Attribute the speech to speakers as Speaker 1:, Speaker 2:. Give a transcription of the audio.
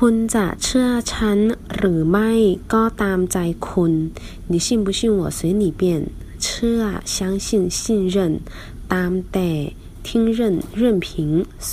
Speaker 1: คุณจะเชื่อฉันหรือไม่ก็ตามใจคุณ你信不信我随你便เชื่อ相信信任ตามแต่听任任凭随